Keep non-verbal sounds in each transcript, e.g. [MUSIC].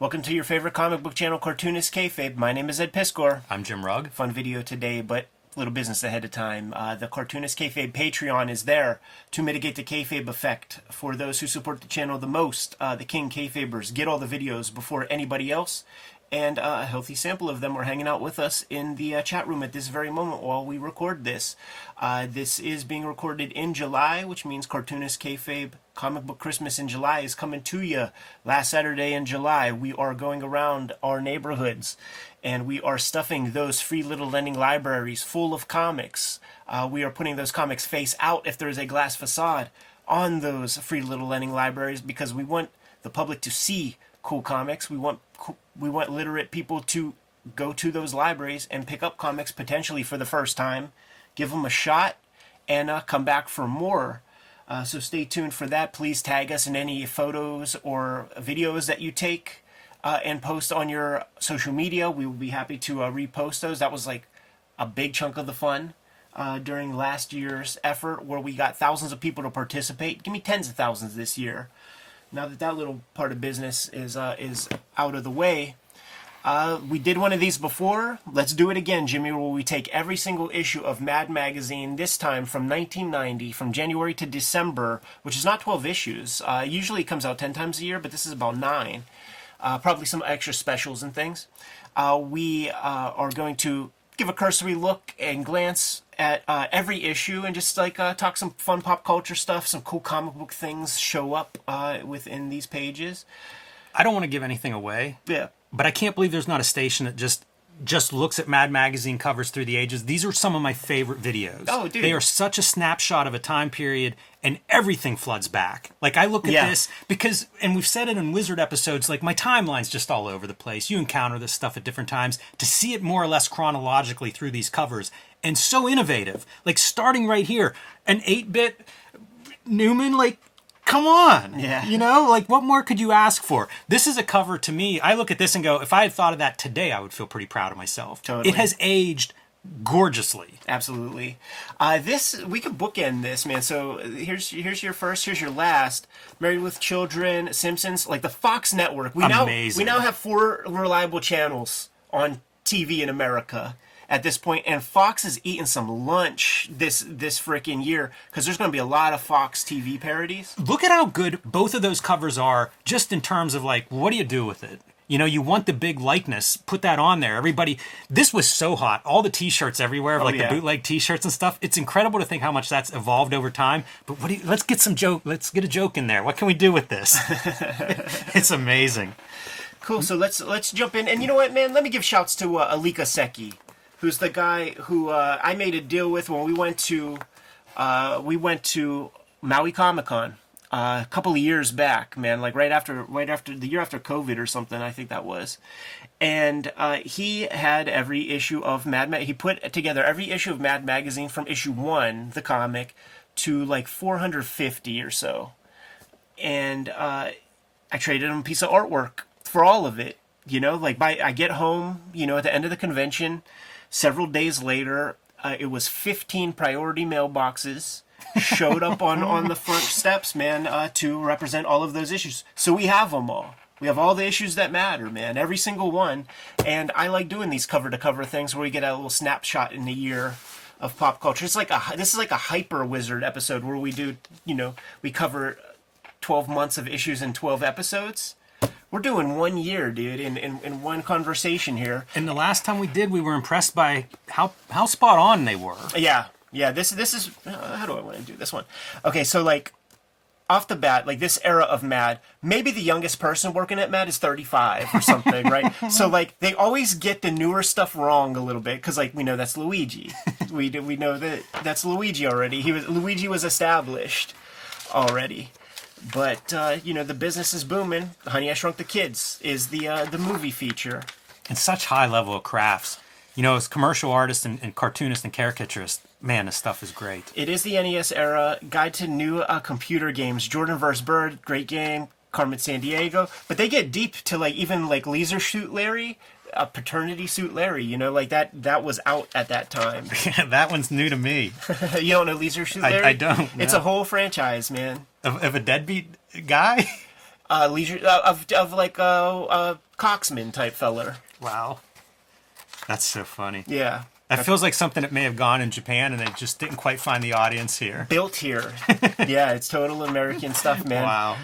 Welcome to your favorite comic book channel, Cartoonist Kayfabe. My name is Ed Piskor. I'm Jim Rugg. Fun video today, but little business ahead of time. Uh, the Cartoonist Kayfabe Patreon is there to mitigate the kayfabe effect for those who support the channel the most. Uh, the King Kayfabers get all the videos before anybody else, and uh, a healthy sample of them are hanging out with us in the uh, chat room at this very moment while we record this. Uh, this is being recorded in July, which means Cartoonist Kayfabe Comic Book Christmas in July is coming to you. Last Saturday in July, we are going around our neighborhoods and we are stuffing those free little lending libraries full of comics. Uh, we are putting those comics face out if there is a glass facade on those free little lending libraries because we want the public to see cool comics. We want we want literate people to go to those libraries and pick up comics potentially for the first time, give them a shot, and uh, come back for more. Uh, so stay tuned for that. Please tag us in any photos or videos that you take uh, and post on your social media. We will be happy to uh, repost those. That was like a big chunk of the fun uh, during last year's effort where we got thousands of people to participate. Give me tens of thousands this year. Now that that little part of business is uh, is out of the way, uh, we did one of these before. Let's do it again, Jimmy, where we take every single issue of Mad Magazine, this time from 1990, from January to December, which is not 12 issues. Uh, usually it comes out 10 times a year, but this is about 9. Uh, probably some extra specials and things. Uh, we uh, are going to give a cursory look and glance at uh, every issue and just like talk some fun pop culture stuff, some cool comic book things show up within these pages. I don't want to give anything away. Yeah but I can't believe there's not a station that just just looks at Mad Magazine covers through the ages. These are some of my favorite videos. Oh, dude. They are such a snapshot of a time period and everything floods back. Like I look at yeah. this because and we've said it in Wizard episodes, like my timeline's just all over the place. You encounter this stuff at different times. To see it more or less chronologically through these covers and so innovative. Like starting right here, an 8-bit Neuman like come on. Yeah. You know, like what more could you ask for? This is a cover to me. I look at this and go, if I had thought of that today, I would feel pretty proud of myself. Totally. It has aged gorgeously. Absolutely. Uh, this we could bookend this, man. So here's here's your first, here's your last. Married with Children, Simpsons, like the Fox network. We Amazing. now we now have four reliable channels on TV in America at this point, and Fox is eating some lunch this this freaking year because there's going to be a lot of Fox TV parodies. Look at how good both of those covers are, just in terms of like, what do you do with it? You know, you want the big likeness, put that on there. Everybody, this was so hot. All the T-shirts everywhere, oh, like yeah. the bootleg T-shirts and stuff. It's incredible to think how much that's evolved over time. But what? do You, let's get some joke. Let's get a joke in there. What can we do with this? [LAUGHS] it's amazing. Cool. So let's let's jump in. And you know what, man? Let me give shouts to uh, Alika Seki who's the guy who uh, I made a deal with when we went to uh, we went to Maui Comic Con uh, a couple of years back, man. Like right after right after the year after COVID or something, I think that was. And uh, he had every issue of Mad. Ma- he put together every issue of Mad Magazine from issue one, the comic, to like 450 or so. And uh, I traded him a piece of artwork for all of it. You know, like by I get home, you know, at the end of the convention, Several days later, uh, it was 15 priority mailboxes showed up on, on the front steps, man, uh, to represent all of those issues. So we have them all. We have all the issues that matter, man, every single one. And I like doing these cover to cover things where we get a little snapshot in the year of pop culture. It's like a this is like a hyper wizard episode where we do, you know, we cover 12 months of issues in 12 episodes. We're doing one year, dude, in, in, in one conversation here. And the last time we did, we were impressed by how how spot on they were. Yeah, yeah. This this is uh, how do I want to do this one? Okay, so like off the bat, like this era of Mad, maybe the youngest person working at Mad is 35 or something, right? [LAUGHS] So like they always get the newer stuff wrong a little bit because like we know that's Luigi. [LAUGHS] we we know that that's Luigi already. He was Luigi was established already. But uh, you know the business is booming. Honey, I Shrunk the Kids is the uh, the movie feature. And such high level of crafts. You know, as commercial artists and, and cartoonists and caricaturists, man, this stuff is great. It is the NES era. Guide to new uh, computer games. Jordan vs. Bird, great game. Carmen Sandiego, but they get deep to like even like Leisure Suit Larry, a paternity suit Larry. You know, like that that was out at that time. [LAUGHS] Yeah, that one's new to me. [LAUGHS] you don't know Leisure Suit Larry? I, I don't. It's a whole franchise, man. Of, of a deadbeat guy. [LAUGHS] Uh, leisure uh, of of like a uh Coxman type feller. Wow. That's so funny. Yeah. That feels like something that may have gone in Japan and they just didn't quite find the audience here. Built here. yeah, it's total American stuff, man. Wow.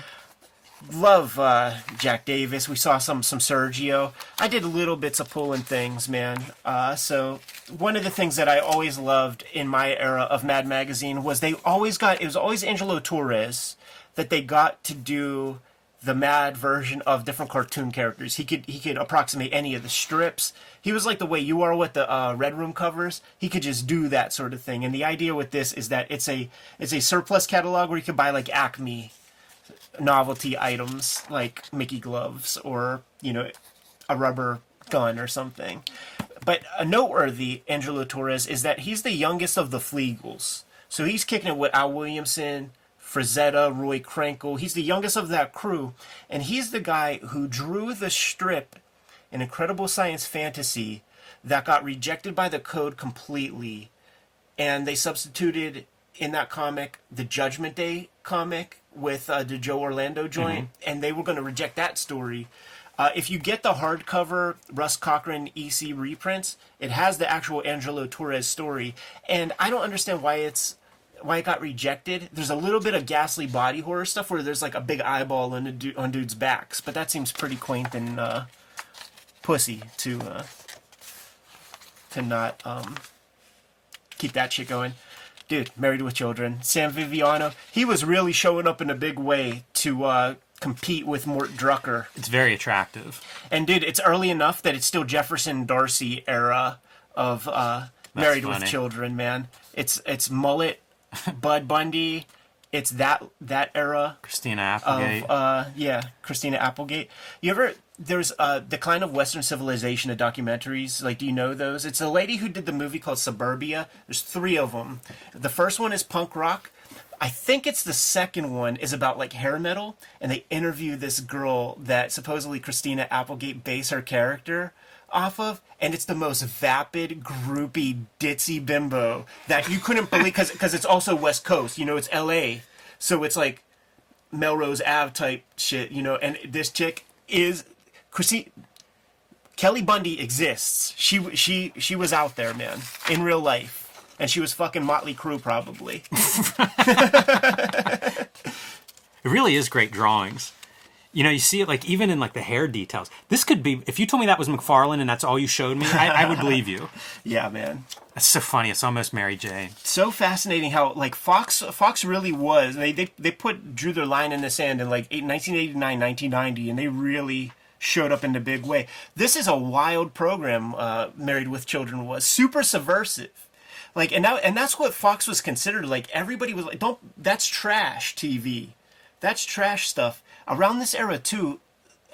Love uh, Jack Davis. We saw some some Sergio. I did little bits of pulling things, man. Uh, so one of the things that I always loved in my era of Mad Magazine was they always got it was always Angelo Torres that they got to do the mad version of different cartoon characters. He could he could approximate any of the strips. He was like the way you are with the uh, Red Room covers. He could just do that sort of thing. And the idea with this is that it's a it's a surplus catalog where you could buy like Acme novelty items like Mickey gloves or you know a rubber gun or something. But a noteworthy Angelo Torres is that he's the youngest of the Fleagles. So he's kicking it with Al Williamson, Frazetta, Roy Krenkel. He's the youngest of that crew, and he's the guy who drew the strip in Incredible Science Fantasy that got rejected by the code completely, and they substituted in that comic the Judgment Day comic with uh, the Joe Orlando joint, and they were going to reject that story. Uh, if you get the hardcover Russ Cochran EC reprints, it has the actual Angelo Torres story, and I don't understand why it's why it got rejected. There's a little bit of ghastly body horror stuff where there's like a big eyeball on, a du- on dudes' backs, but that seems pretty quaint and uh, pussy to uh, to not um, keep that shit going. Dude, Married with Children, Sam Viviano, he was really showing up in a big way to uh, compete with Mort Drucker. It's very attractive. And dude, it's early enough that it's still Jefferson Darcy era of uh, Married with. Children, man. It's it's mullet, [LAUGHS] Bud Bundy. It's that that era Christina Applegate. of uh, yeah, Christina Applegate. You ever there's uh, Decline of Western Civilization, the documentaries. Like, do you know those? It's a lady who did the movie called Suburbia. There's three of them. The first one is punk rock. I think it's the second one is about like hair metal, and they interview this girl that supposedly Christina Applegate based her character off of, and it's the most vapid, groupie, ditzy bimbo that you couldn't believe because it's also West Coast. You know, it's L.A., so it's like Melrose Ave type shit. You know, and this chick is Chrissy. Kelly Bundy exists. She she she was out there, man, in real life, and she was fucking Motley Crue probably. [LAUGHS] It really is great drawings. You know, you see it like even in like the hair details. This could be if you told me that was McFarlane and that's all you showed me, I, I would believe you. [LAUGHS] yeah, man. That's so funny. It's almost Mary Jane. so fascinating how like Fox Fox really was they they, they put drew their line in the sand in like 1989 1990 and they really showed up in a big way this is a wild program uh, married with children was super subversive like and now and that's what Fox was considered like everybody was like don't that's trash TV that's trash stuff around this era too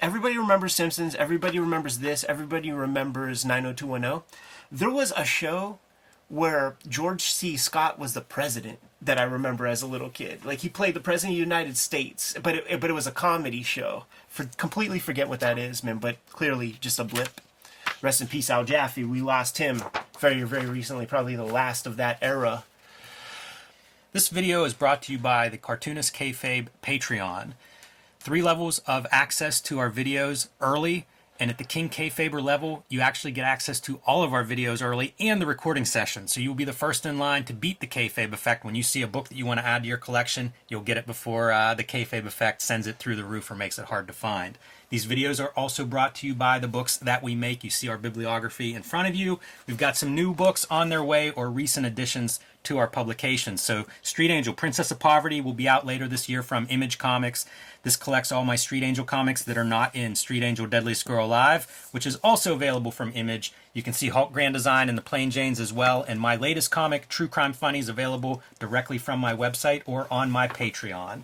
everybody remembers Simpsons everybody remembers this everybody remembers 90210 there was a show where George C. Scott was the president that I remember as a little kid. Like he played the president of the United States, but it, but it was a comedy show. For completely forget what that is, man. But clearly just a blip. Rest in peace, Al Jaffee. We lost him very very recently, probably the last of that era. This video is brought to you by the Cartoonist Kayfabe Patreon. Three levels of access to our videos early, and at the King Kayfaber level, you actually get access to all of our videos early and the recording session. So you'll be the first in line to beat the Kayfabe effect. When you see a book that you want to add to your collection, you'll get it before uh, the Kayfabe effect sends it through the roof or makes it hard to find. These videos are also brought to you by the books that we make. You see our bibliography in front of you. We've got some new books on their way or recent additions to our publications. So, Street Angel, Princess of Poverty will be out later this year from Image Comics. This collects all my Street Angel comics that are not in Street Angel Deadliest Girl Alive, which is also available from Image. You can see Hulk Grand Design and the Plain Janes as well. And my latest comic, True Crime Funny, is available directly from my website or on my Patreon.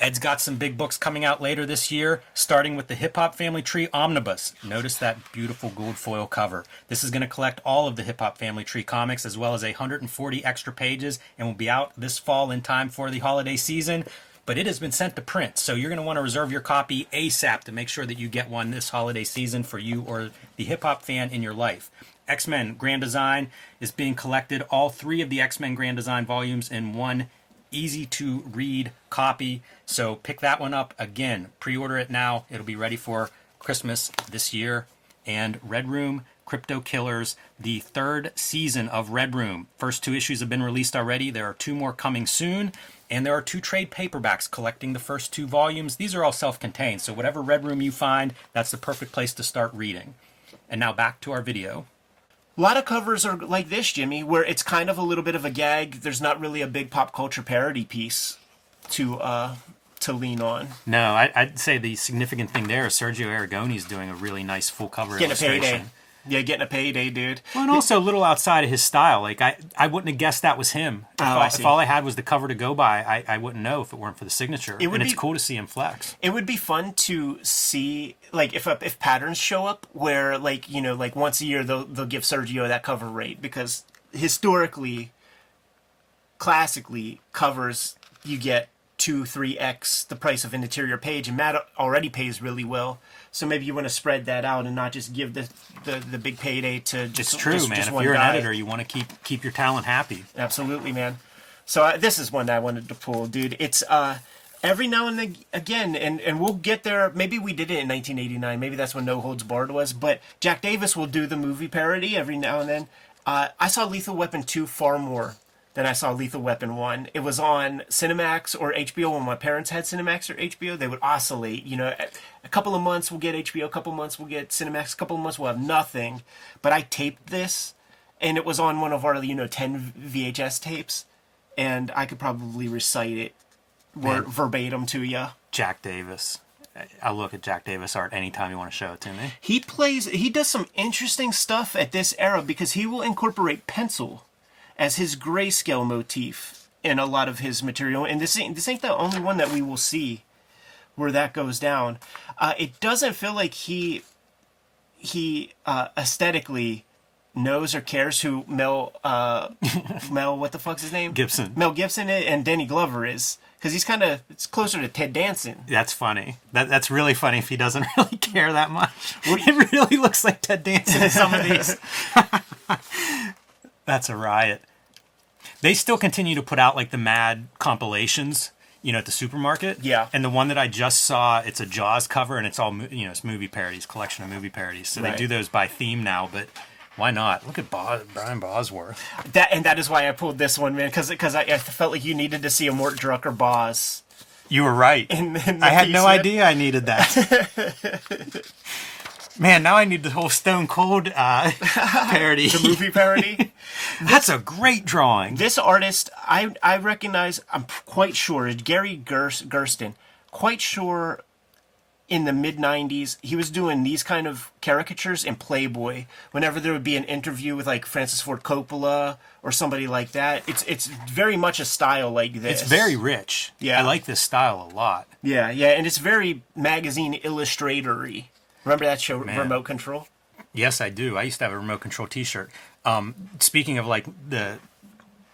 Ed's got some big books coming out later this year, starting with the Hip Hop Family Tree Omnibus. Notice that beautiful gold foil cover. This is going to collect all of the Hip Hop Family Tree comics as well as 140 extra pages and will be out this fall in time for the holiday season. But it has been sent to print, so you're going to want to reserve your copy ASAP to make sure that you get one this holiday season for you or the hip hop fan in your life. X Men Grand Design is being collected, all three of the X Men Grand Design volumes in one easy to read copy. So pick that one up again. Pre order it now. It'll be ready for Christmas this year, and Red Room Crypto Killers, the third season of Red Room. First two issues have been released already. There are two more coming soon, and there are two trade paperbacks collecting the first two volumes. These are all self contained, so whatever Red Room you find, that's the perfect place to start reading. And now back to our video. A lot of covers are like this, Jimmy, where it's kind of a little bit of a gag. There's not really a big pop culture parody piece to uh, to lean on. No, I, would say the significant thing there is Sergio Aragonés doing a really nice full cover illustration. Yeah, getting a payday, dude. Well, and also a little outside of his style. Like I, I wouldn't have guessed that was him. If, Oh, all, I if all I had was the cover to go by, I, I wouldn't know if it weren't for the signature. It would and it's be- cool to see him flex. It would be fun to see, like, if if patterns show up where, like, you know, like once a year they'll they'll give Sergio that cover rate because historically, classically, covers you get two, three x the price of an interior page, and Mad already pays really well. So maybe you want to spread that out and not just give the the, the big payday to just It's true, just, man. just if you're an editor, you want to keep keep your talent happy. Absolutely, man. So uh, this is one that I wanted to pull, dude. It's uh every now and ag- again, and and we'll get there. Maybe we did it in 1989. Maybe that's when No Holds Barred was. But Jack Davis will do the movie parody every now and then. Uh, I saw Lethal Weapon 2 far more than I saw Lethal Weapon 1. It was on Cinemax or HBO when my parents had Cinemax or HBO. They would oscillate. You know, a- couple of months we'll get HBO, a couple of months we'll get Cinemax, a couple of months we'll have nothing. But I taped this, and it was on one of our, you know, 10 VHS tapes, and I could probably recite it word, verbatim to you. Jack Davis. I look at Jack Davis art anytime you want to show it to me. He plays. He does some interesting stuff at this era because he will incorporate pencil as his grayscale motif in a lot of his material. And this ain't this ain't the only one that we will see where that goes down. Uh, it doesn't feel like he he uh, aesthetically knows or cares who Mel uh, [LAUGHS] Mel what the fuck's his name Gibson. Mel Gibson and Danny Glover is because he's kind of it's closer to Ted Danson. That's funny. That that's really funny if he doesn't [LAUGHS] really care that much. It really looks like Ted Danson in some of these. [LAUGHS] that's a riot. They still continue to put out like the mad compilations, you know, at the supermarket. Yeah. And the one that I just saw, it's a Jaws cover, and it's all you know, it's movie parodies, collection of movie parodies. So Right. they do those by theme now, but. Why not? Look at Bos- Brian Bosworth. That and that is why I pulled this one, man, because because I, I felt like you needed to see a Mort Drucker boss. You were right. In, in I had no idea I needed that. [LAUGHS] Man, now I need the whole Stone Cold uh, [LAUGHS] parody. The movie parody. [LAUGHS] That's a great drawing. this artist, I I recognize. I'm quite sure Gary Gers, Gersten. Quite sure. In the mid '90s, he was doing these kind of caricatures in Playboy. Whenever there would be an interview with like Francis Ford Coppola or somebody like that, it's it's very much a style like this. It's very rich. Yeah. I like this style a lot. yeah, yeah, and it's very magazine illustratory. Remember that show, Remote Control? Yes, I do. I used to have a remote control T-shirt. Um, speaking of like the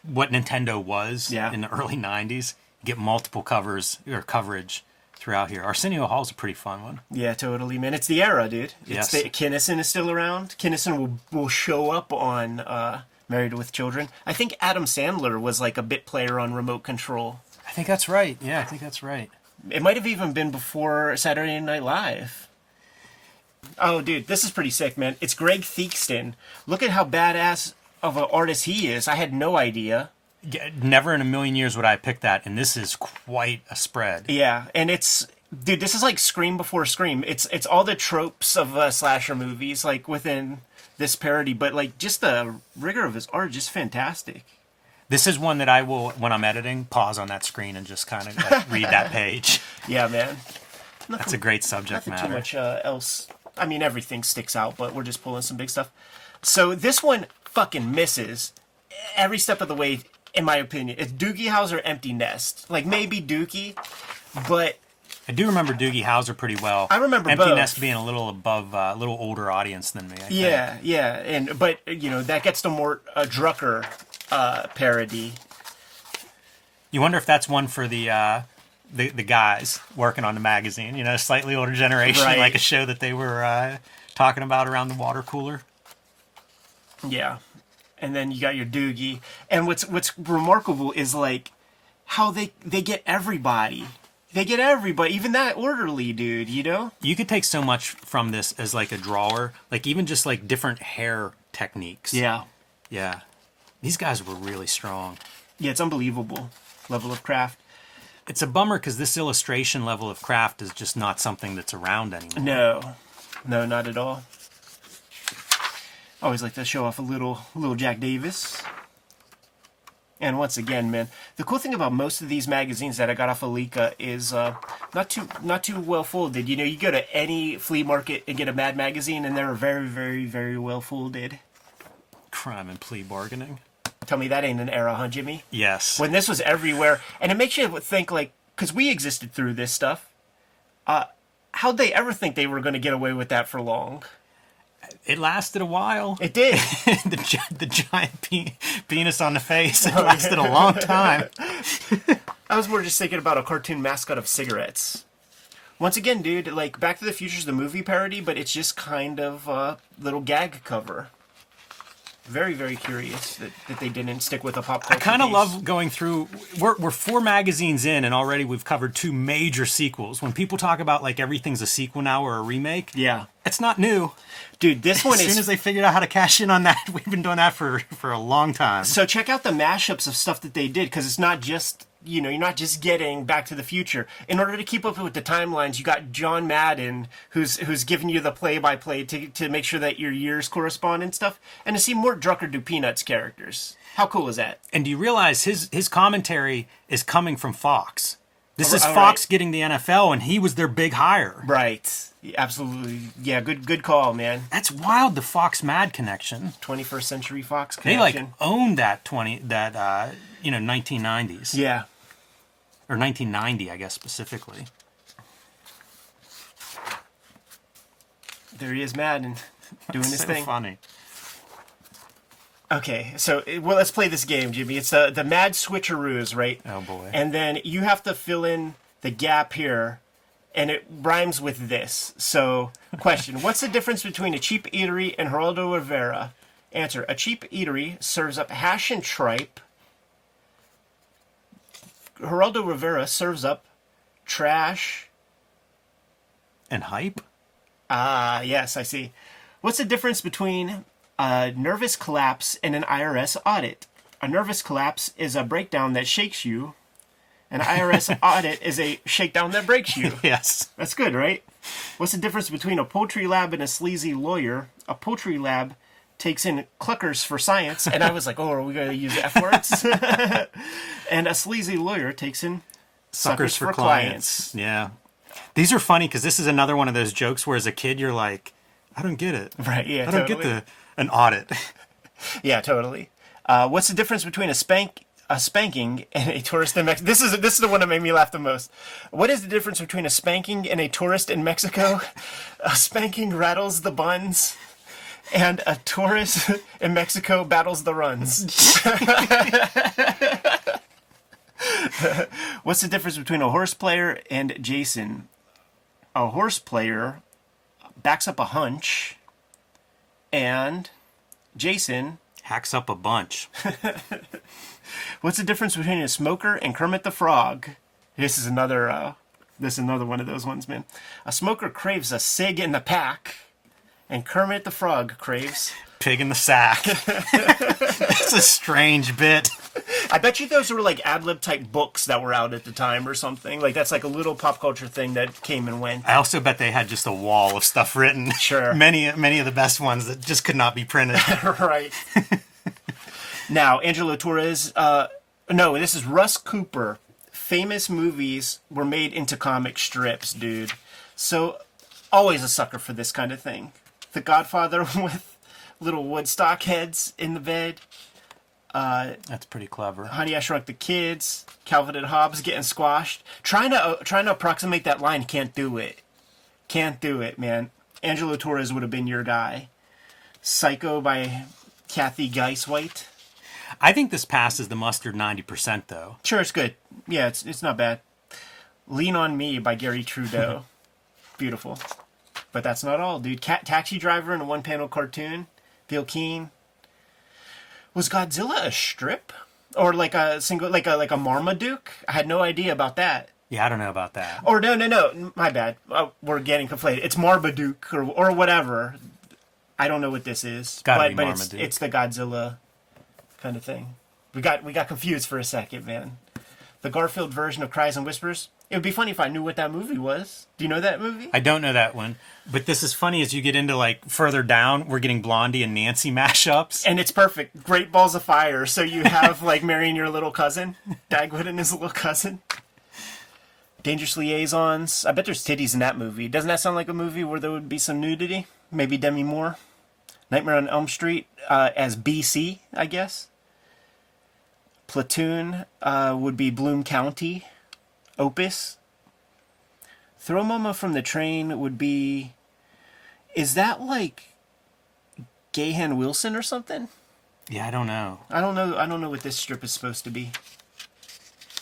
what Nintendo was Yeah. in the early '90s, get multiple covers or coverage throughout here. Arsenio Hall's a pretty fun one. Yeah, totally, man. It's the era, dude. It's Yes. the Kinnison is still around. Kinnison will will show up on uh, Married with Children. I think Adam Sandler was like a bit player on Remote Control. I think that's right. Yeah, I think that's right. It might have even been before Saturday Night Live. Oh, dude, this is pretty sick, man. It's Greg Theakston. Look at how badass of an artist he is. I had no idea. Yeah, Never in a million years would I pick that, and this is quite a spread. Yeah, and it's dude, this is like Scream before Scream. It's it's all the tropes of uh, slasher movies like within this parody, but like just the rigor of his art, just fantastic. This is one that I will, when I'm editing, pause on that screen and just kind of like read that [LAUGHS] page. Yeah, man. That's a great subject Nothing too much uh, else. I mean, everything sticks out, but we're just pulling some big stuff. So this one fucking misses every step of the way, in my opinion. It's Doogie Howser Empty Nest. Like maybe Doogie, but I do remember Doogie Howser pretty well. I remember Empty both. Nest being a little above, uh, a little older audience than me. I think. yeah, yeah, and but you know that gets to more uh, Drucker uh, parody. You wonder if that's one for the uh, the the guys working on the magazine. You know, slightly older generation, Right. like a show that they were uh, talking about around the water cooler. Yeah. And then you got your Doogie. And what's what's remarkable is like how they they get everybody. They get everybody, even that orderly dude. You know? You could take so much from this as like a drawer, like even just like different hair techniques. Yeah. Yeah. These guys were really strong. Yeah, it's unbelievable level of craft. It's a bummer because this illustration level of craft is just not something that's around anymore. No, no, not at all. Always like to show off a little, little Jack Davis. And once again, man, the cool thing about most of these magazines that I got off Alika is uh, not too not too well folded. You know, you go to any flea market and get a Mad magazine, and they're very, very, very well folded. Crime and plea bargaining. Tell me that ain't an era, huh, Jimmy? Yes. When this was everywhere, and it makes you think like, because we existed through this stuff. Uh, how'd they ever think they were going to get away with that for long? It lasted a while. It did. [LAUGHS] the, the giant pe- penis on the face. It [LAUGHS] lasted a long time. [LAUGHS] I was more just thinking about a cartoon mascot of cigarettes. Once again, dude, like Back to the Future is the movie parody, but it's just kind of a little gag cover. Very, very curious that, that they didn't stick with a pop culture. I kind of love going through. We're, we're four magazines in, and already we've covered two major sequels. When people talk about like everything's a sequel now or a remake, Yeah, it's not new. dude, this one As soon as they figured out how to cash in on that, [LAUGHS] we've been doing that for for a long time. so check out the mashups of stuff that they did because it's not just you know you're not just getting Back to the Future. In order to keep up with the timelines, you got John Madden who's who's giving you the play by play to to make sure that your years correspond and stuff, and to see Mort Drucker do Peanuts characters. How cool is that? And do you realize his his commentary is coming from Fox? This is Fox right. getting the NFL, and he was their big hire. Right. Absolutely. Yeah, good good call, man. That's wild. The Fox Mad connection. 21st Century Fox They like connection. owned that twenty that uh, you know 1990s yeah. Or 1990, I guess specifically. There he is, Madden, [LAUGHS] doing his so thing. funny. Okay, so eh, well, let's play this game, Jimmy. It's the the Mad Switcheroos, right? Oh boy. And then you have to fill in the gap here, and it rhymes with this. So, [LAUGHS] question: What's the difference between a cheap eatery and Geraldo Rivera? Answer: A cheap eatery serves up hash and tripe. Geraldo Rivera serves up trash. and hype. Ah, yes, I see. What's the difference between a nervous collapse and an IRS audit? A nervous collapse is a breakdown that shakes you. An IRS [LAUGHS] audit is a shakedown that breaks you. [LAUGHS] Yes. That's good, right? What's the difference between a poultry lab and a sleazy lawyer? A poultry lab takes in cluckers for science, and I was like, oh, are we going to use F words? [LAUGHS] and a sleazy lawyer takes in Suckers, for, clients. Yeah. These are funny because this is another one of those jokes where as a kid you're like, I don't get it. Right, yeah, I don't totally. get the an audit. [LAUGHS] Yeah, totally. Uh, what's the difference between a spank a spanking and a tourist in Mexico? This is this is the one that made me laugh the most. What is the difference between a spanking and a tourist in Mexico? [LAUGHS] A spanking rattles the buns, and a tourist [LAUGHS] in Mexico battles the runs. [LAUGHS] What's the difference between a horse player and Jason? A horse player backs up a hunch, and Jason Hacks up a bunch. [LAUGHS] What's the difference between a smoker and Kermit the Frog? This is another. Uh, this is another one of those ones, man. A smoker craves a cig in the pack, and Kermit the Frog craves. Pig in the sack. [LAUGHS] it's a strange bit. I bet you those were like ad lib type books that were out at the time or something. Like that's like a little pop culture thing that came and went. I also bet they had just a wall of stuff written. Sure. [LAUGHS] Many many of the best ones that just could not be printed. [LAUGHS] right. now, Angelo Torres. Uh, no, this is Russ Cooper. Famous movies were made into comic strips, dude. So, always a sucker for this kind of thing. The Godfather [LAUGHS] with little Woodstock heads in the bed. That's pretty clever. Honey, I Shrunk the Kids. Calvin and Hobbes getting squashed. Trying to uh, trying to approximate that line. Can't do it. Can't do it, man. Angelo Torres would have been your guy. Psycho by Cathy Guisewite. I think this passes the mustard 90% though. Sure, it's good. Yeah, it's it's not bad. Lean on Me by Garry Trudeau. [LAUGHS] Beautiful. But that's not all, dude. Cat Taxi Driver in a one panel cartoon. Bil Keane. Was Godzilla a strip? Or like a single like a like a Marmaduke? I had no idea about that. Yeah, I don't know about that. Or no, no, no, my bad. Uh, we're getting conflated. It's Marmaduke or or whatever. I don't know what this is, Gotta but be but it's, Marmaduke. it's the Godzilla kind of thing. We got we got confused for a second, man. The Garfield version of Cries and Whispers. It would be funny if I knew what that movie was. Do you know that movie? I don't know that one, but this is funny as you get into like further down. We're getting Blondie and Nancy [LAUGHS] mashups. and it's perfect. Great balls of fire. So you have like marrying your little cousin, [LAUGHS] Dagwood and his little cousin. Dangerous liaisons. I bet there's titties in that movie. Doesn't that sound like a movie where there would be some nudity? Maybe Demi Moore. Nightmare on Elm Street uh, as BC, I guess. Platoon uh, would be Bloom County. Opus. Throw Mama from the Train would be. Is that like Gahan Wilson or something? Yeah, I don't know. I don't know. I don't know what this strip is supposed to be.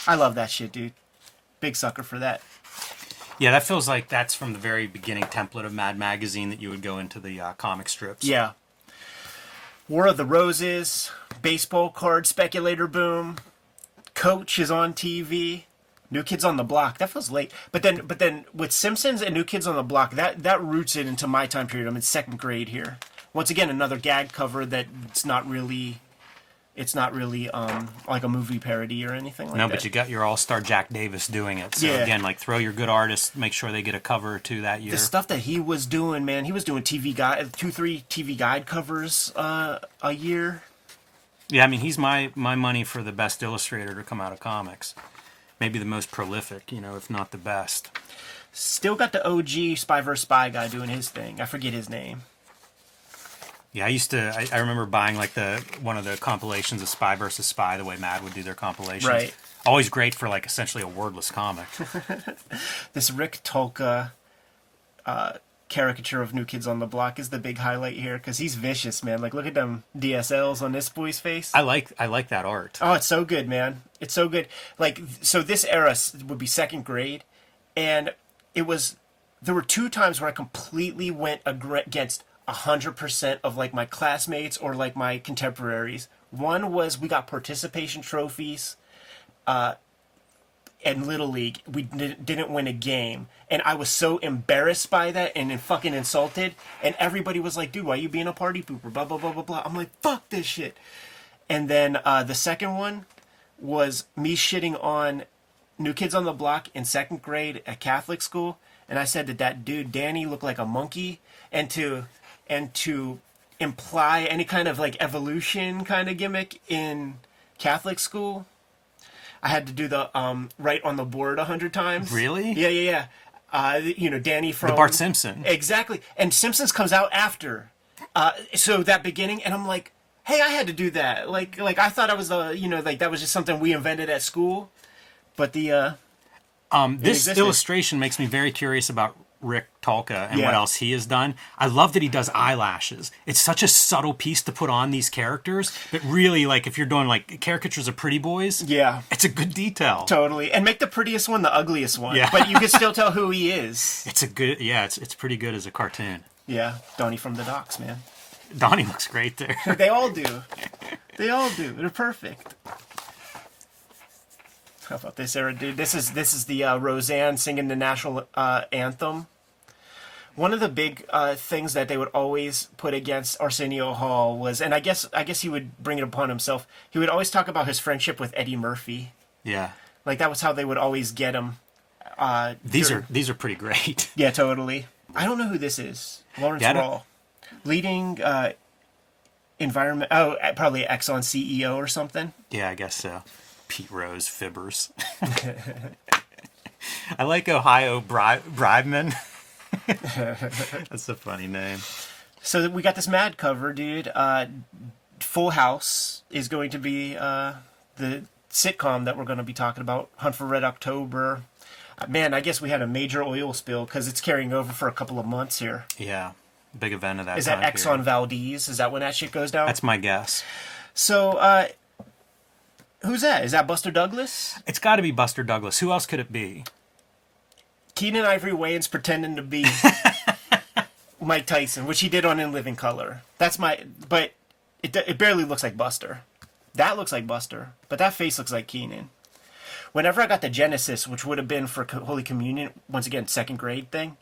I love that shit, dude. Big sucker for that. Yeah, that feels like that's from the very beginning template of Mad Magazine that you would go into the uh, comic strips. Yeah. War of the Roses, baseball card speculator boom, Coach is on TV, New Kids on the Block. That feels late, but then but then with Simpsons and New Kids on the Block, that that roots it into my time period. I'm in second grade here. Once again, another gag cover that's not really, it's not really um like a movie parody or anything like No, that. but you got your all star Jack Davis doing it. So Yeah. again, like throw your good artists, make sure they get a cover or two that year. the stuff that he was doing, man, he was doing TV guide, two, three TV guide covers uh, a year. Yeah, I mean he's my my money for the best illustrator to come out of comics. Maybe the most prolific, you know, if not the best. Still got the OG Spy vs Spy guy doing his thing. I forget his name. Yeah, I used to. I, I remember buying like the one of the compilations of Spy versus Spy, the way Mad would do their compilations. Right. Always great for like essentially a wordless comic. [LAUGHS] This Rick Tulka uh, caricature of New Kids on the Block is the big highlight here because he's vicious, man. Like, look at them DSLs on this boy's face. I like I like that art. Oh, it's so good, man. It's so good. Like, so this era would be second grade, and it was. There were two times where I completely went against hundred percent of like my classmates or like my contemporaries. One was we got participation trophies, uh, in Little League. We didn't win a game, and I was so embarrassed by that and fucking insulted. And everybody was like, "Dude, why are you being a party pooper?" Blah blah blah blah blah. I'm like, "Fuck this shit." And then uh, the second one was me shitting on New Kids on the Block in second grade at Catholic school, and I said that that dude Danny looked like a monkey, and to and to imply any kind of like evolution kind of gimmick in Catholic school, I had to do the um right on the board a hundred times. Really? Yeah, yeah, yeah. Uh, you know, Danny from the Bart Simpson. Exactly. And Simpsons comes out after. Uh, so that beginning, and I'm like, hey, I had to do that. Like, like I thought I was a, you know, like that was just something we invented at school. But the, uh, Um, this illustration makes me very curious about Rick Tulka and what else he has done. I love that he does eyelashes. It's such a subtle piece to put on these characters, but really, like if you're doing like caricatures of pretty boys, yeah, it's a good detail. totally. And make the prettiest one the ugliest one. Yeah. But you can still [LAUGHS] tell who he is. It's a good, yeah, it's it's pretty good as a cartoon. Yeah, Donnie from the Docks, man. Donnie looks great there. [LAUGHS] They all do. [LAUGHS] They all do. They're perfect. How about this era, dude? This is this is the uh, Roseanne singing the national uh, anthem. One of the big uh, things that they would always put against Arsenio Hall was, and I guess I guess he would bring it upon himself. He would always talk about his friendship with Eddie Murphy. yeah, Like that was how they would always get him. Uh, these during- are these are pretty great. [LAUGHS] yeah, totally. I don't know who this is. Lawrence Yeah, Rawl, leading uh, environment. Oh, uh, probably Exxon CEO or something. Yeah, I guess so. Pete Rose Fibbers. [LAUGHS] [LAUGHS] I like Ohio Bri- Bribeman. [LAUGHS] That's a funny name. So we got this Mad cover, dude. Uh, Full House is going to be uh, the sitcom that we're going to be talking about. Hunt for Red October. Uh, man, I guess we had a major oil spill because it's carrying over for a couple of months here. Yeah, big event of that. Is that Exxon period. Valdez? Is that when that shit goes down? That's my guess. so, uh, who's that? Is that Buster Douglas? It's got to be Buster Douglas. Who else could it be? Keenen Ivory Wayans pretending to be [LAUGHS] Mike Tyson, which he did on In Living Color. That's my, but it, it barely looks like Buster. That looks like Buster, but that face looks like Keenen. whenever I got the Genesis, which would have been for Holy Communion, once again second grade thing.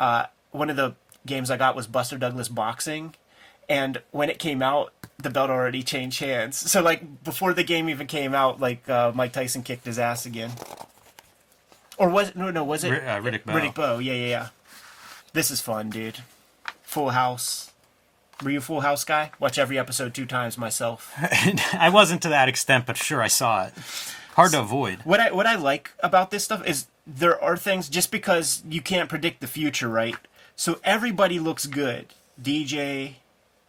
Uh, one of the games I got was Buster Douglas boxing, and when it came out, the belt already changed hands. So like before the game even came out, like uh, Mike Tyson kicked his ass again. Or was it, no no was it uh, Riddick Bowe. Riddick Bowe? Yeah yeah yeah. This is fun, dude. Full House. Were you a Full House guy? Watch every episode two times myself. [LAUGHS] I wasn't to that extent, but sure, I saw it. Hard to avoid. What I what I like about this stuff is there are things just because you can't predict the future, right? So everybody looks good. DJ,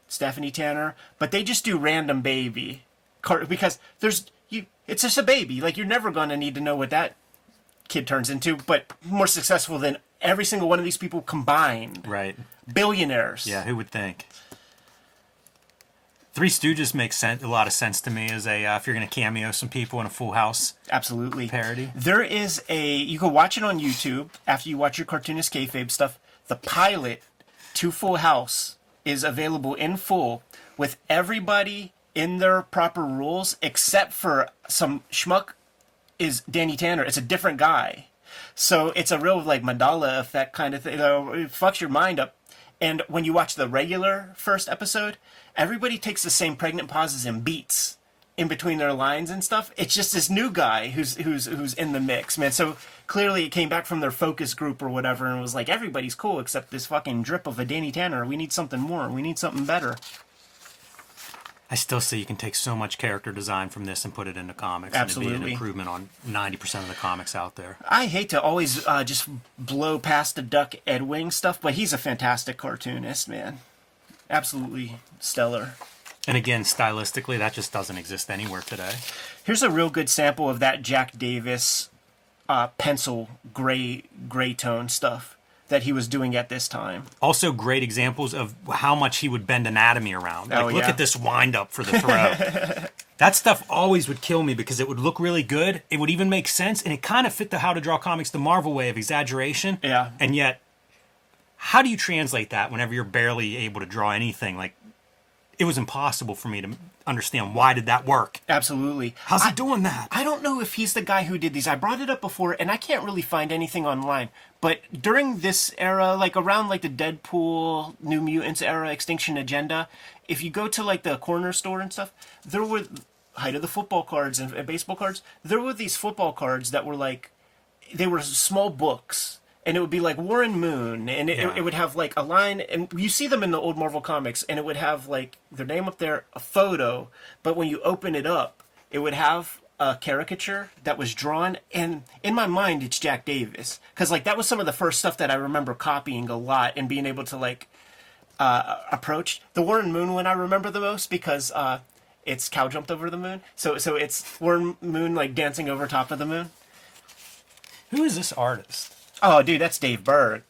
Stephanie Tanner, but they just do random baby, because there's you. It's just a baby. Like you're never gonna need to know what that kid turns into, but more successful than every single one of these people combined. Right. Billionaires. Yeah, who would think? Three Stooges makes sense, a lot of sense to me as a uh, if you're going to cameo some people in a Full House absolutely parody. There is a you can watch it on YouTube after you watch your cartoonist kayfabe stuff. The pilot to Full House is available in full with everybody in their proper rules except for some schmuck is Danny Tanner. It's a different guy. So it's a real like Mandela effect kind of thing. You know, it fucks your mind up. And when you watch the regular first episode, everybody takes the same pregnant pauses and beats in between their lines and stuff. It's just this new guy who's who's who's in the mix, man. So clearly it came back from their focus group or whatever and was like everybody's cool except this fucking drip of a Danny Tanner. We need something more. We need something better. I still say you can take so much character design from this and put it into comics. And it'd be Absolutely. an improvement on 90% of the comics out there. I hate to always uh, just blow past the Duck Edwing stuff, but he's a fantastic cartoonist, man. Absolutely stellar. And again, stylistically, that just doesn't exist anywhere today. Here's a real good sample of that Jack Davis uh, pencil gray gray tone stuff that he was doing at this time. Also, great examples of how much he would bend anatomy around. Like, Oh, look at this wind up for the throw. [LAUGHS] that stuff always would kill me because it would look really good. It would even make sense, and it kind of fit the How to Draw Comics the Marvel way of exaggeration. Yeah. And yet, how do you translate that whenever you're barely able to draw anything? Like, it was impossible for me to understand why did that work. Absolutely. How's I, he doing that? I don't know if he's the guy who did these. I brought it up before, and I can't really find anything online. But during this era, like around like the Deadpool, New Mutants era, Extinction Agenda, if you go to like the corner store and stuff, there were height of the football cards and and baseball cards. There were these football cards that were like they were small books and it would be like Warren Moon and it, Yeah. it would have like a line and you see them in the old Marvel comics and it would have like their name up there a photo but when you open it up it would have a caricature that was drawn and in my mind it's Jack Davis cuz like that was some of the first stuff that I remember copying a lot and being able to like uh, approach the Warren Moon one I remember the most because uh, it's cow jumped over the moon so so it's Warren Moon like dancing over top of the moon Who is this artist? Oh, dude, that's Dave Berg.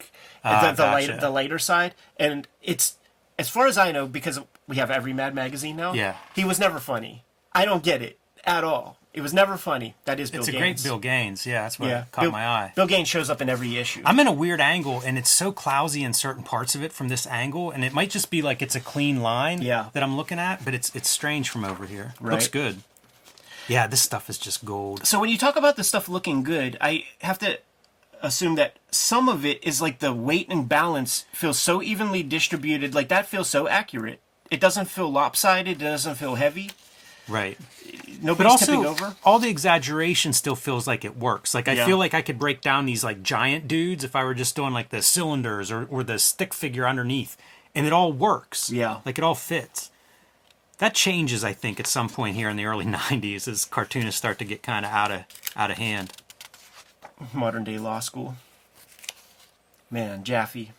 Ah, the the, gotcha. the later side, and it's as far as I know because we have every Mad magazine now. Yeah. he was never funny. I don't get it at all. It was never funny. That is Bill Gaines. It's a great Bill Gaines. Yeah, that's what Yeah, caught Bill, my eye. Bill Gaines shows up in every issue. I'm in a weird angle, and it's so clousy in certain parts of it from this angle, and it might just be like it's a clean line Yeah. that I'm looking at, but it's it's strange from over here. Right. Looks good. Yeah, this stuff is just gold. so when you talk about the stuff looking good, I have to assume that some of it is like the weight and balance feels so evenly distributed. Like that feels so accurate. It doesn't feel lopsided. It doesn't feel heavy. Right. Nobody's But tipping also, over. all the exaggeration still feels like it works. Like I Yeah. feel like I could break down these like giant dudes if I were just doing like the cylinders or, or the stick figure underneath, and it all works. Yeah. like it all fits. That changes, I think, at some point here in the early [LAUGHS] '90s as cartoonists start to get kind of out of out of hand. Modern day law school. Man, Jaffee.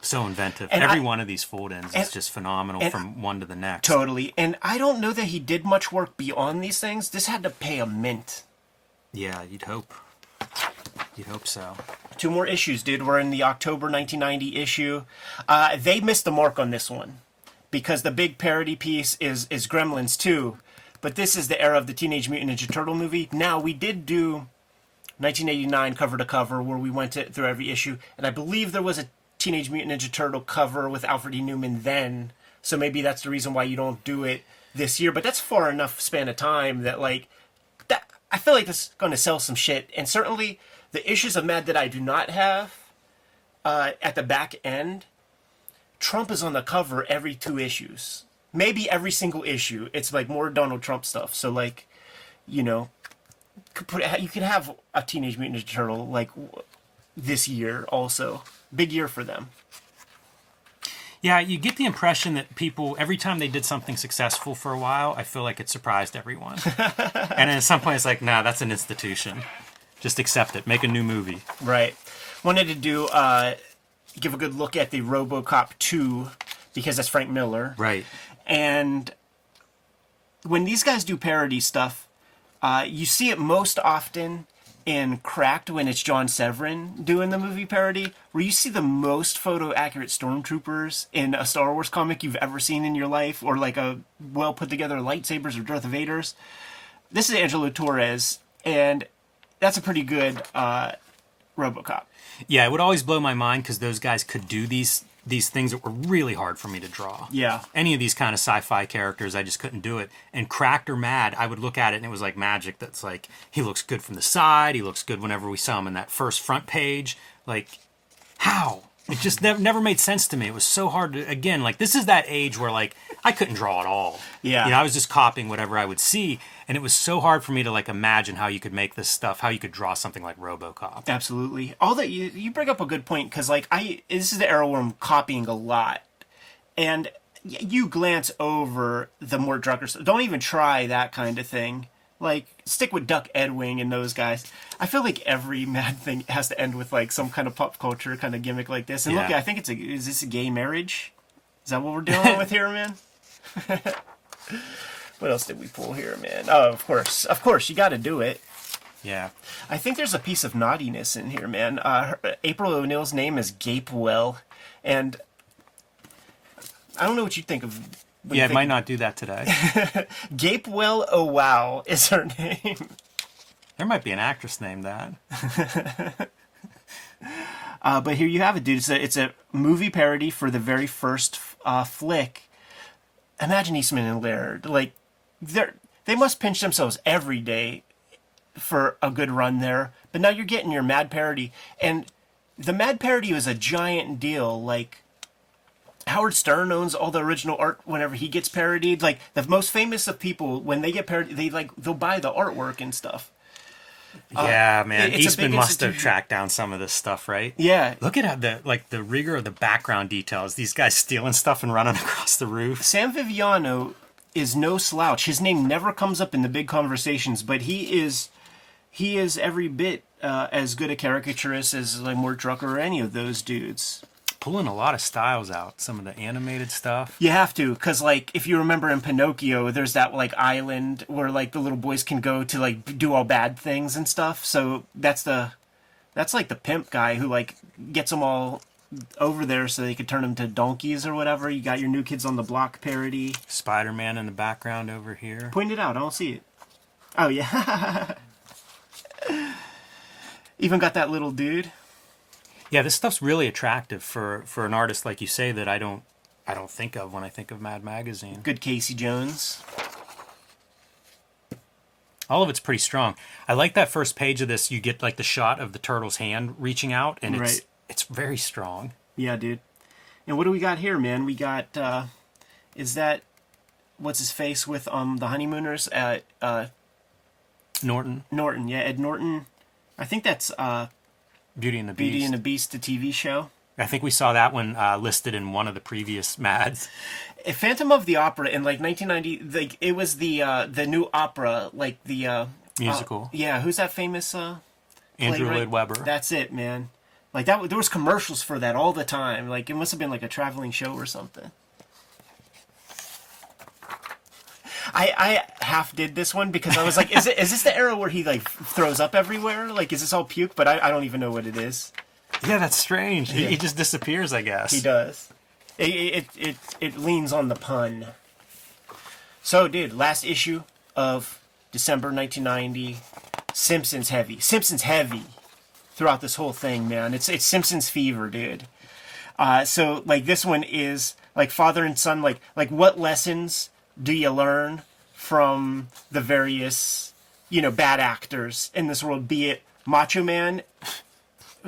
So inventive. And Every I- one of these fold-ins is just phenomenal from one to the next. Totally. And I don't know that he did much work beyond these things. This had to pay a mint. Yeah, you'd hope. You'd hope so. Two more issues, dude. We're in the October 1990 issue. Uh, they missed the mark on this one because the big parody piece is is Gremlins 2, but this is the era of the Teenage Mutant Ninja Turtle movie. Now we did do 1989 cover to cover where we went to, through every issue, and I believe there was a Teenage Mutant Ninja Turtle cover with Alfred E. Neuman then, so maybe that's the reason why you don't do it this year. But that's far enough span of time that like that I feel like this is going to sell some shit. And certainly the issues of Mad that I do not have uh, at the back end, Trump is on the cover every two issues. Maybe every single issue. It's like more Donald Trump stuff. So like, you know, could put, you could have a Teenage Mutant Ninja Turtle like this year also. Big year for them. Yeah, you get the impression that people every time they did something successful for a while, I feel like it surprised everyone. [LAUGHS] and at some point, it's like, nah, that's an institution. Just accept it. Make a new movie. Right. Wanted to do uh, give a good look at the RoboCop two because that's Frank Miller. Right. And when these guys do parody stuff, uh, you see it most often in Cracked when it's John Severin doing the movie parody, where you see the most photo accurate stormtroopers in a Star Wars comic you've ever seen in your life, or like a well put together lightsabers or Darth Vader's. This is Angelo Torres, and that's a pretty good uh, RoboCop. Yeah, it would always blow my mind because those guys could do these these things that were really hard for me to draw. Yeah. Any of these kind of sci-fi characters, I just couldn't do it. And cracked or mad, I would look at it and it was like magic. That's like he looks good from the side. He looks good whenever we saw him in that first front page. Like, how? It just never, never made sense to me. It was so hard to again like this is that age where like I couldn't draw at all. Yeah. You know, I was just copying whatever I would see, and it was so hard for me to like imagine how you could make this stuff, how you could draw something like RoboCop. Absolutely. All that you you bring up a good point because like I this is the era where I'm copying a lot, and you glance over the Mort Drucker stuff. Don't even try that kind of thing. Like stick with Duck Edwing and those guys. I feel like every [LAUGHS] mad thing has to end with like some kind of pop culture kind of gimmick like this. And look, I think it's a is this a gay marriage? Is that what we're dealing [LAUGHS] with here, man? [LAUGHS] what else did we pull here, man? Oh, of course, of course, you got to do it. Yeah. I think there's a piece of naughtiness in here, man. Uh, her, April O'Neil's name is Gapewell, and I don't know what you think of. Yeah, it might not do that today. [LAUGHS] Gapewell Oh Wow is her name. there might be an actress named that. [LAUGHS] Uh, but here you have it, dude. It's a it's a movie parody for the very first uh, flick. Imagine Eastman and Laird, like they they must pinch themselves every day for a good run there. But now you're getting your mad parody, and the mad parody was a giant deal. Like Howard Stern owns all the original art whenever he gets parodied. Like the most famous of people, when they get parodied, they like they'll buy the artwork and stuff. yeah, man. it- Eastman must have tracked down some of this stuff, right? Yeah, Look at how the like the rigor of the background details. These guys stealing stuff and running [LAUGHS] across the roof. Sam Viviano is no slouch. His name never comes up in the big conversations, but he is he is every bit uh, as good a caricaturist as like Mort Drucker or any of those dudes. Pulling a lot of styles out. Some of the animated stuff. You have to, cause like if you remember in Pinocchio, there's that like island where like the little boys can go to like do all bad things and stuff. So that's the that's like the pimp guy who like gets them all over there so they could turn them to donkeys or whatever. You got your new kids on the block parody. Spider Man in the background over here. Point it out. I don't see it. Oh yeah. [LAUGHS] Even got that little dude. Yeah, this stuff's really attractive for for an artist like you say that I don't I don't think of when I think of Mad Magazine. Good Casey Jones. All of it's pretty strong. I like that first page of this. You get like the shot of the turtle's hand reaching out, and it's Right. it's very strong. Yeah, dude. And what do we got here, man? We got uh is that what's his face with um the honeymooners at uh Norton, Norton, yeah, Ed Norton. I think that's uh Beauty and the Beast. Beauty and the Beast, the TV show. I think we saw that one uh, listed in one of the previous Mads. Uh, [LAUGHS] Phantom of the Opera in like 1990, like it was the uh the new opera, like the uh Musical. uh, yeah, who's that famous uh Andrew? Lloyd Webber. That's it, man. Like that, there was commercials for that all the time. Like it must have been like a traveling show or something. I I half did this one because I was like, is it is this the era where he like throws up everywhere? Like, is this all puke? But I, I don't even know what it is. yeah, that's strange. He, he just disappears, I guess. He does. It it it, it leans on the pun. So, dude, last issue of December 1990, Simpsons heavy. Simpsons heavy throughout this whole thing, man. It's it's Simpsons fever, dude. Uh, so like this one is like father and son. Like like what lessons do you learn from the various you know, bad actors in this world, be it Macho Man,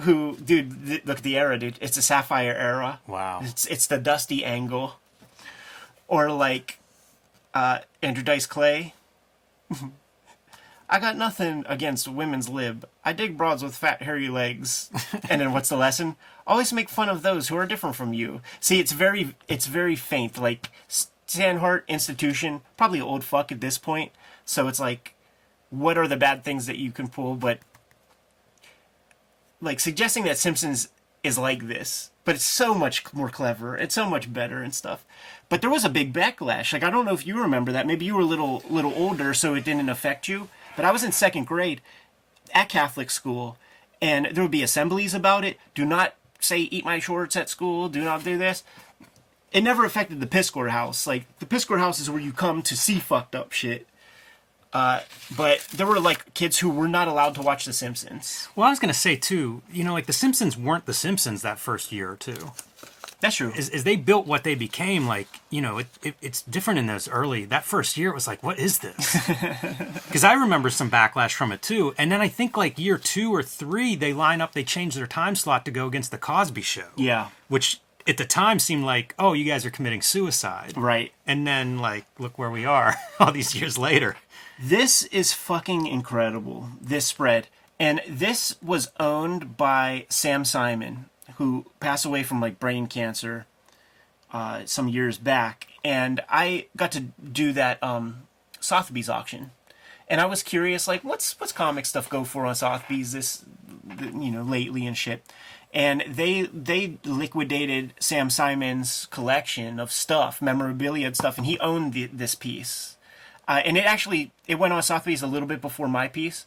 who, dude, th- look at the era, dude. It's the Sapphire era. Wow. It's it's the Dusty angle, or like uh, Andrew Dice Clay. [LAUGHS] I got nothing against women's lib. I dig broads with fat, hairy legs. [LAUGHS] and then what's the lesson? Always make fun of those who are different from you. See, it's very, it's very faint. Like Sandhart institution, probably old fuck at this point. So it's like, what are the bad things that you can pull? But like suggesting that Simpsons is like this, but it's so much more clever. It's so much better and stuff. But there was a big backlash. Like I don't know if you remember that. Maybe you were a little little older, so it didn't affect you. But I was in second grade at Catholic school, and there would be assemblies about it. Do not say "eat my shorts" at school. Do not do this. It never affected the Piskor house. Like the Piskor house is where you come to see fucked up shit. Uh, but there were like kids who were not allowed to watch The Simpsons. Well, I was going to say too, you know, like The Simpsons weren't The Simpsons that first year or two. That's true. As, as they built what they became, like, you know, it, it, it's different in those early, that first year, it was like, what is this? [LAUGHS] Because I remember some backlash from it too. And then I think like year two or three, they line up, they change their time slot to go against The Cosby Show. yeah. Which at the time seemed like, oh, you guys are committing suicide. Right. And then, like, look where we are [LAUGHS] all these years later. This is fucking incredible. This spread. And this was owned by Sam Simon, who passed away from like brain cancer uh, some years back. And I got to do that um, Sotheby's auction. And I was curious, like, what's what's comic stuff go for on Sotheby's this, you know, lately and shit. And they they liquidated Sam Simon's collection of stuff, memorabilia and stuff, and he owned the, this piece. Uh, and it actually it went on Sotheby's a little bit before my piece.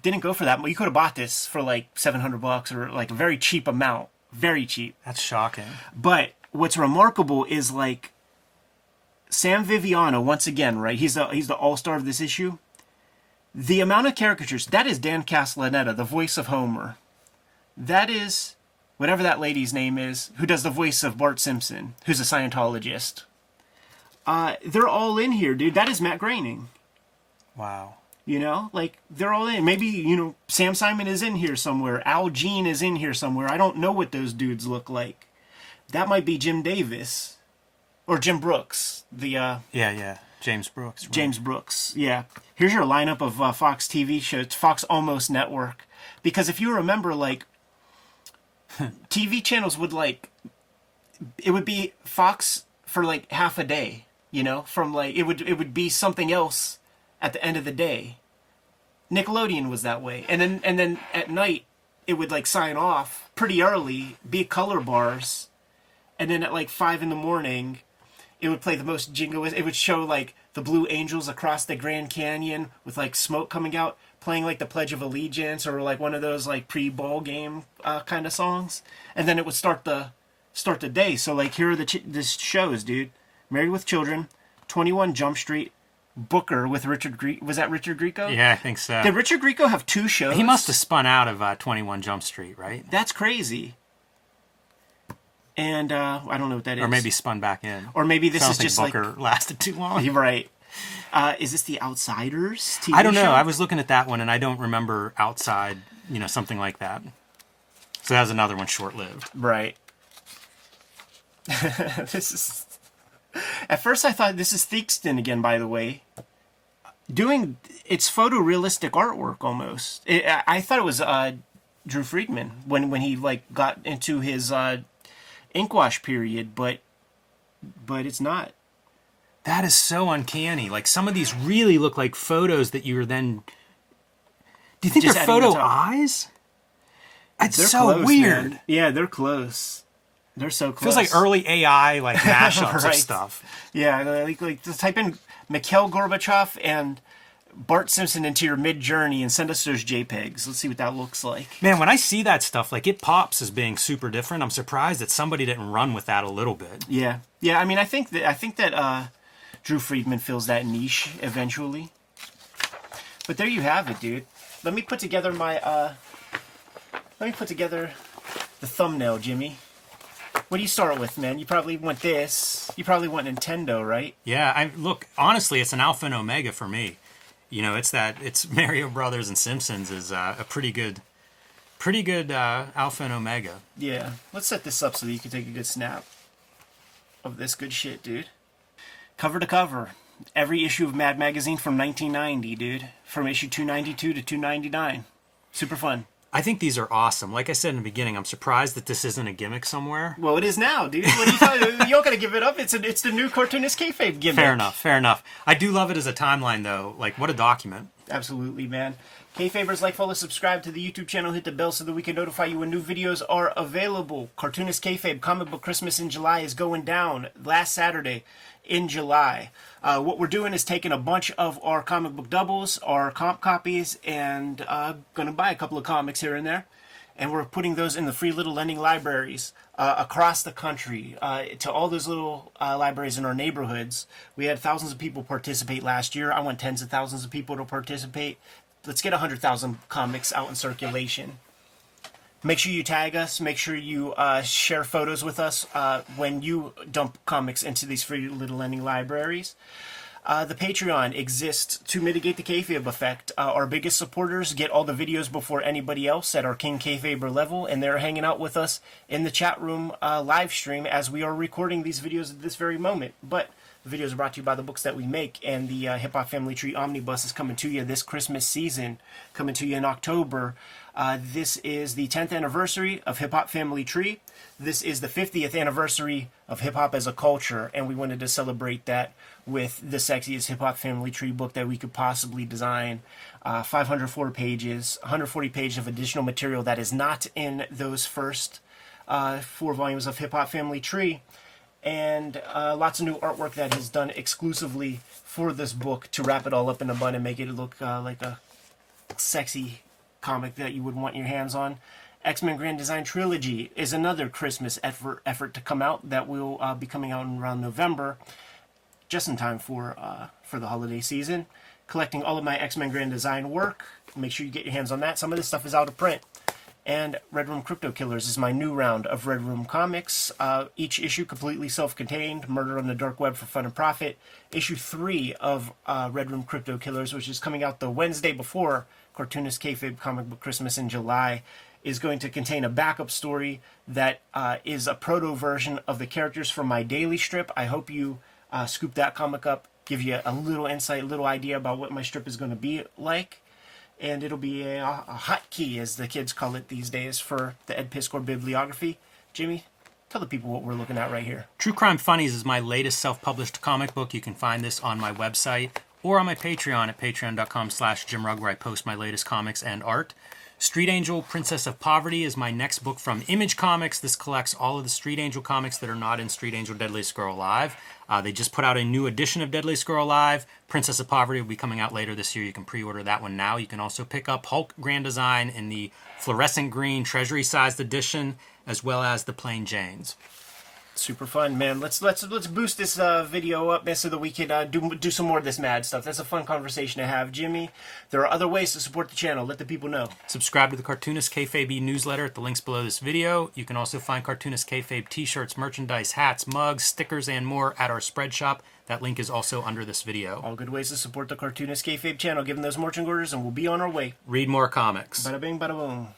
Didn't go for that. but You could have bought this for like seven hundred bucks or like a very cheap amount, very cheap. That's shocking. But what's remarkable is like Sam Viviano once again, right? He's the he's the all star of this issue. The amount of caricatures that is Dan Castellaneta, the voice of Homer. That is whatever that lady's name is, who does the voice of Bart Simpson, who's a Scientologist. Uh, they're all in here, dude. That is Matt Groening. Wow. You know, like they're all in. Maybe you know Sam Simon is in here somewhere. Al Jean is in here somewhere. I don't know what those dudes look like. That might be Jim Davis or Jim Brooks, the uh, Yeah, yeah. James Brooks. right. James Brooks. Yeah. Here's your lineup of uh, Fox TV shows, Fox Almost Network. Because if you remember, like, [LAUGHS] TV channels would, like, it would be Fox for, like, half a day, you know? From, like, it would, it would be something else at the end of the day. Nickelodeon was that way. And then, and then at night, it would, like, sign off pretty early, be color bars. And then at, like, five in the morning, it would play the most jingoist. It would show like the Blue Angels across the Grand Canyon with like smoke coming out, playing like the Pledge of Allegiance or like one of those like pre-ball game uh, kind of songs, and then it would start the start the day. So like here are the ch- the shows, dude. Married with Children, Twenty One Jump Street, Booker with Richard Gre- was that Richard Grieco? Yeah, I think so. Did Richard Grieco have two shows? he must have spun out of uh, 21 Jump Street, right? That's crazy. And uh, I don't know what that is. Or maybe spun back in. or maybe this is just like Booker [LAUGHS] lasted too long. You're right. Uh, is this the Outsiders TV I don't know. show? I was looking at that one and I don't remember outside, you know, something like that. So that was another one short lived. right. [LAUGHS] this is. At first, I thought this is Theakston again. By the way, doing it's photorealistic artwork almost. It, I, I thought it was uh, Drew Friedman when when he like got into his uh, inkwash period, but but it's not. That is so uncanny. Like some of these really look like photos that you're then. Do you think Just they're photo the eyes? It's They're so close, weird. man. Yeah, they're close. They're so close. Feels like early AI like [LAUGHS] mashups of stuff. Yeah, like, like just type in Mikhail Gorbachev and Bart Simpson into your Midjourney and send us those JPEGs. Let's see what that looks like. Man, when I see that stuff, like it pops as being super different. I'm surprised that somebody didn't run with that a little bit. Yeah, yeah. I mean, I think that I think that uh, Drew Friedman fills that niche eventually. But there you have it, dude. Let me put together my. Uh, let me put together the thumbnail, Jimmy. What do you start with, man? You probably want this. You probably want Nintendo, right? Yeah, I look honestly, it's an alpha and omega for me. you know, it's that it's [LAUGHS] Mario Brothers and Simpsons is uh, a pretty good, pretty good uh, alpha and omega. Yeah, let's set this up so that you can take a good snap of this good shit, dude. Cover to cover, every issue of Mad Magazine from 1990, dude, from issue 292 to 299. Super fun. I think these are awesome. Like I said in the beginning, I'm surprised that this isn't a gimmick somewhere. Well, it is now, dude. What are you talking? you don't gotta give it up. It's a, it's the new cartoonist kayfabe gimmick. Fair enough. Fair enough. I do love it as a timeline, though. Like, what a document. Absolutely, man. Kayfabers, like, follow, subscribe to the YouTube channel, hit the bell so that we can notify you when new videos are available. Cartoonist Kayfabe Comic Book Christmas in July is going down last Saturday in July. Uh, what we're doing is taking a bunch of our comic book doubles, our comp copies, and uh, going to buy a couple of comics here and there. And we're putting those in the free little lending libraries uh, across the country uh, to all those little uh, libraries in our neighborhoods. We had thousands of people participate last year. I want tens of thousands of people to participate. Let's get 100,000 comics out in circulation. Make sure you tag us. Make sure you uh, share photos with us uh, when you dump comics into these free little lending libraries. Uh, the Patreon exists to mitigate the kayfabe effect. Uh, our biggest supporters get all the videos before anybody else at our King Kayfaber level, and they're hanging out with us in the chat room uh, live stream as we are recording these videos at this very moment. But videos are brought to you by the books that we make, and the uh, Hip Hop Family Tree Omnibus is coming to you this Christmas season, coming to you in October. Uh, this is the 10th anniversary of Hip Hop Family Tree. This is the 50th anniversary of hip hop as a culture, and we wanted to celebrate that with the sexiest hip hop family tree book that we could possibly design. Uh, 504 pages, 140 pages of additional material that is not in those first uh, four volumes of Hip Hop Family Tree, and uh, lots of new artwork that is done exclusively for this book to wrap it all up in a bun and make it look uh, like a sexy comic that you would want your hands on. X Men Grand Design Trilogy is another Christmas effort effort to come out that will uh, be coming out around November, just in time for uh, for the holiday season. Collecting all of my X Men Grand Design work. Make sure you get your hands on that. Some of this stuff is out of print. And Red Room Crypto Killers is my new round of Red Room comics. Uh, each issue completely self-contained. Murder on the Dark Web for Fun and Profit. Issue three of uh, Red Room Crypto Killers, which is coming out the Wednesday before Cartoonist Kayfabe Comic Book Christmas in July is going to contain a backup story that uh, is a proto version of the characters from my daily strip. I hope you uh, scoop that comic up, give you a little insight, a little idea about what my strip is going to be like. And it'll be a, a hot key, as the kids call it these days, for the Ed Piskor bibliography. Jimmy, tell the people what we're looking at right here. True Crime Funnies is my latest self-published comic book. You can find this on my website or on my Patreon at patreon.com slash jimrugg where I post my latest comics and art. Street Angel Princess of Poverty is my next book from Image Comics. This collects all of the Street Angel comics that are not in Street Angel Deadliest Girl Alive. Uh, they just put out a new edition of Deadliest Girl Alive. Princess of Poverty will be coming out later this year. You can pre order that one now. You can also pick up Hulk Grand Design in the fluorescent green treasury sized edition, as well as the plain Janes super fun, man. Let's let's let's boost this uh, video up, man, so that we can uh, do do some more of this mad stuff. That's a fun conversation to have, Jimmy. There are other ways to support the channel. Let the people know. Subscribe to the Cartoonist Kayfabe newsletter at the links below this video. You can also find Cartoonist Kayfabe t-shirts, merchandise, hats, mugs, stickers, and more at our spread shop. That link is also under this video. All good ways to support the Cartoonist Kayfabe channel. Give them those marching orders, and we'll be on our way. Read more comics. Bada bing, bada boom.